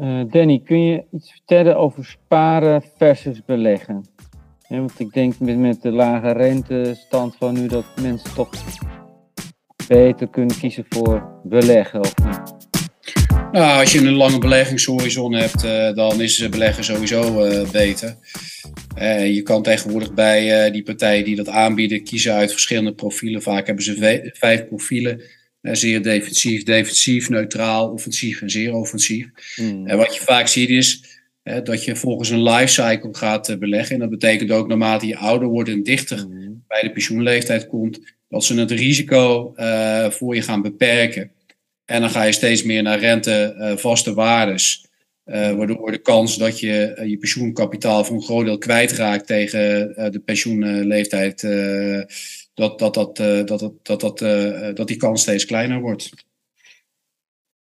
Uh, Danny, kun je iets vertellen over sparen versus beleggen? want ik denk met, met de lage rentestand van nu dat mensen toch beter kunnen kiezen voor beleggen of niet? Nou, als je een lange beleggingshorizon hebt, uh, dan is beleggen sowieso beter. Je kan tegenwoordig bij die partijen die dat aanbieden kiezen uit verschillende profielen. Vaak hebben ze vijf profielen. Zeer defensief, defensief, neutraal, offensief en zeer offensief. Hmm. En wat je vaak ziet is dat je volgens een lifecycle gaat beleggen. En dat betekent ook naarmate je ouder wordt en dichter hmm. bij de pensioenleeftijd komt, dat ze het risico voor je gaan beperken. En dan ga je steeds meer naar rente, uh, vaste waardes. Uh, waardoor de kans dat je je pensioenkapitaal voor een groot deel kwijtraakt tegen de pensioenleeftijd, dat, dat, dat, dat, dat, dat, dat, dat die kans steeds kleiner wordt.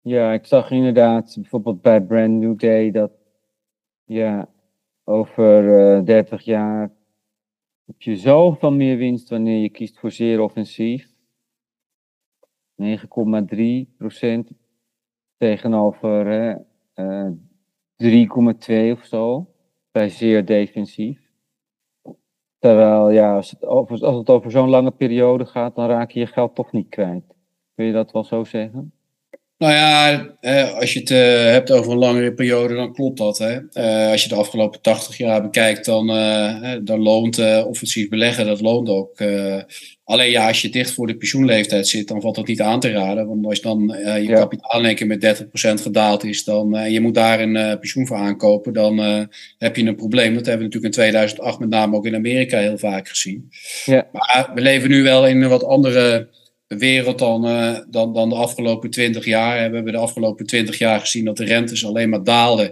Ja, ik zag inderdaad bijvoorbeeld bij Brand New Day dat ja, over 30 jaar heb je zoveel meer winst wanneer je kiest voor zeer offensief. 9,3% tegenover uh, 3,2 of zo. Bij zeer defensief. Terwijl, ja, als het over, over zo'n lange periode gaat, dan raak je je geld toch niet kwijt. Kun je dat wel zo zeggen? Nou ja, als je het eh, hebt over een langere periode, dan klopt dat. Hè? Eh, als je de afgelopen 80 jaar bekijkt, dan, uh, dan loont offensief beleggen, dat loont ook. alleen ja, als je dicht voor de pensioenleeftijd zit, dan valt dat niet aan te raden. Want als dan je ja. kapitaal in keer met 30% gedaald is, dan je moet daar een pensioen voor aankopen, dan heb je een probleem. Dat hebben we natuurlijk in 2008 met name ook in Amerika heel vaak gezien. Ja. Maar we leven nu wel in een wat andere wereld dan, uh, dan, dan de afgelopen twintig jaar. We hebben de afgelopen twintig jaar gezien dat de rentes alleen maar daalden.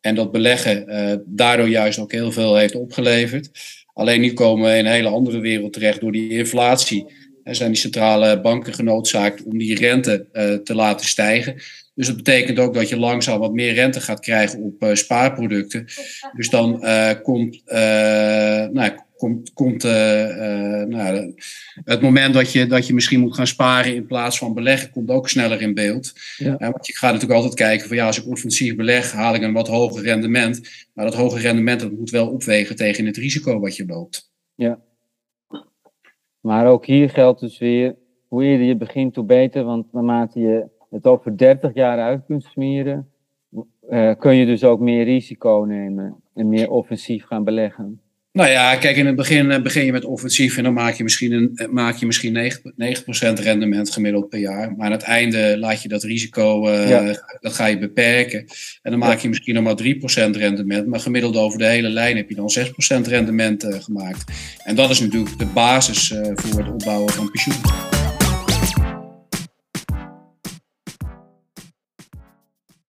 En dat beleggen uh, daardoor juist ook heel veel heeft opgeleverd. Alleen nu komen we in een hele andere wereld terecht door die inflatie. En zijn die centrale banken genoodzaakt om die rente uh, te laten stijgen. Dus dat betekent ook dat je langzaam wat meer rente gaat krijgen op spaarproducten. Dus dan komt, komt, komt uh, uh, nou, het moment dat je, dat je misschien moet gaan sparen in plaats van beleggen, komt ook sneller in beeld. Ja. Uh, want je gaat natuurlijk altijd kijken van ja, als ik offensief beleg, haal ik een wat hoger rendement. Maar dat hoge rendement dat moet wel opwegen tegen het risico wat je loopt. Ja. Maar ook hier geldt dus weer, hoe eerder je begint, hoe beter. Want naarmate je het over 30 jaar uit kunt smeren, kun je dus ook meer risico nemen en meer offensief gaan beleggen. Nou ja, kijk, in het begin eh, begin je met offensief en dan maak je misschien, een, eh, maak je misschien 9%, 9 rendement gemiddeld per jaar. Maar aan het einde laat je dat risico, uh, dat ga je beperken. En dan maak je misschien nog maar 3% rendement. Maar gemiddeld over de hele lijn heb je dan 6% rendement uh, gemaakt. En dat is natuurlijk de basis voor het opbouwen van pensioen.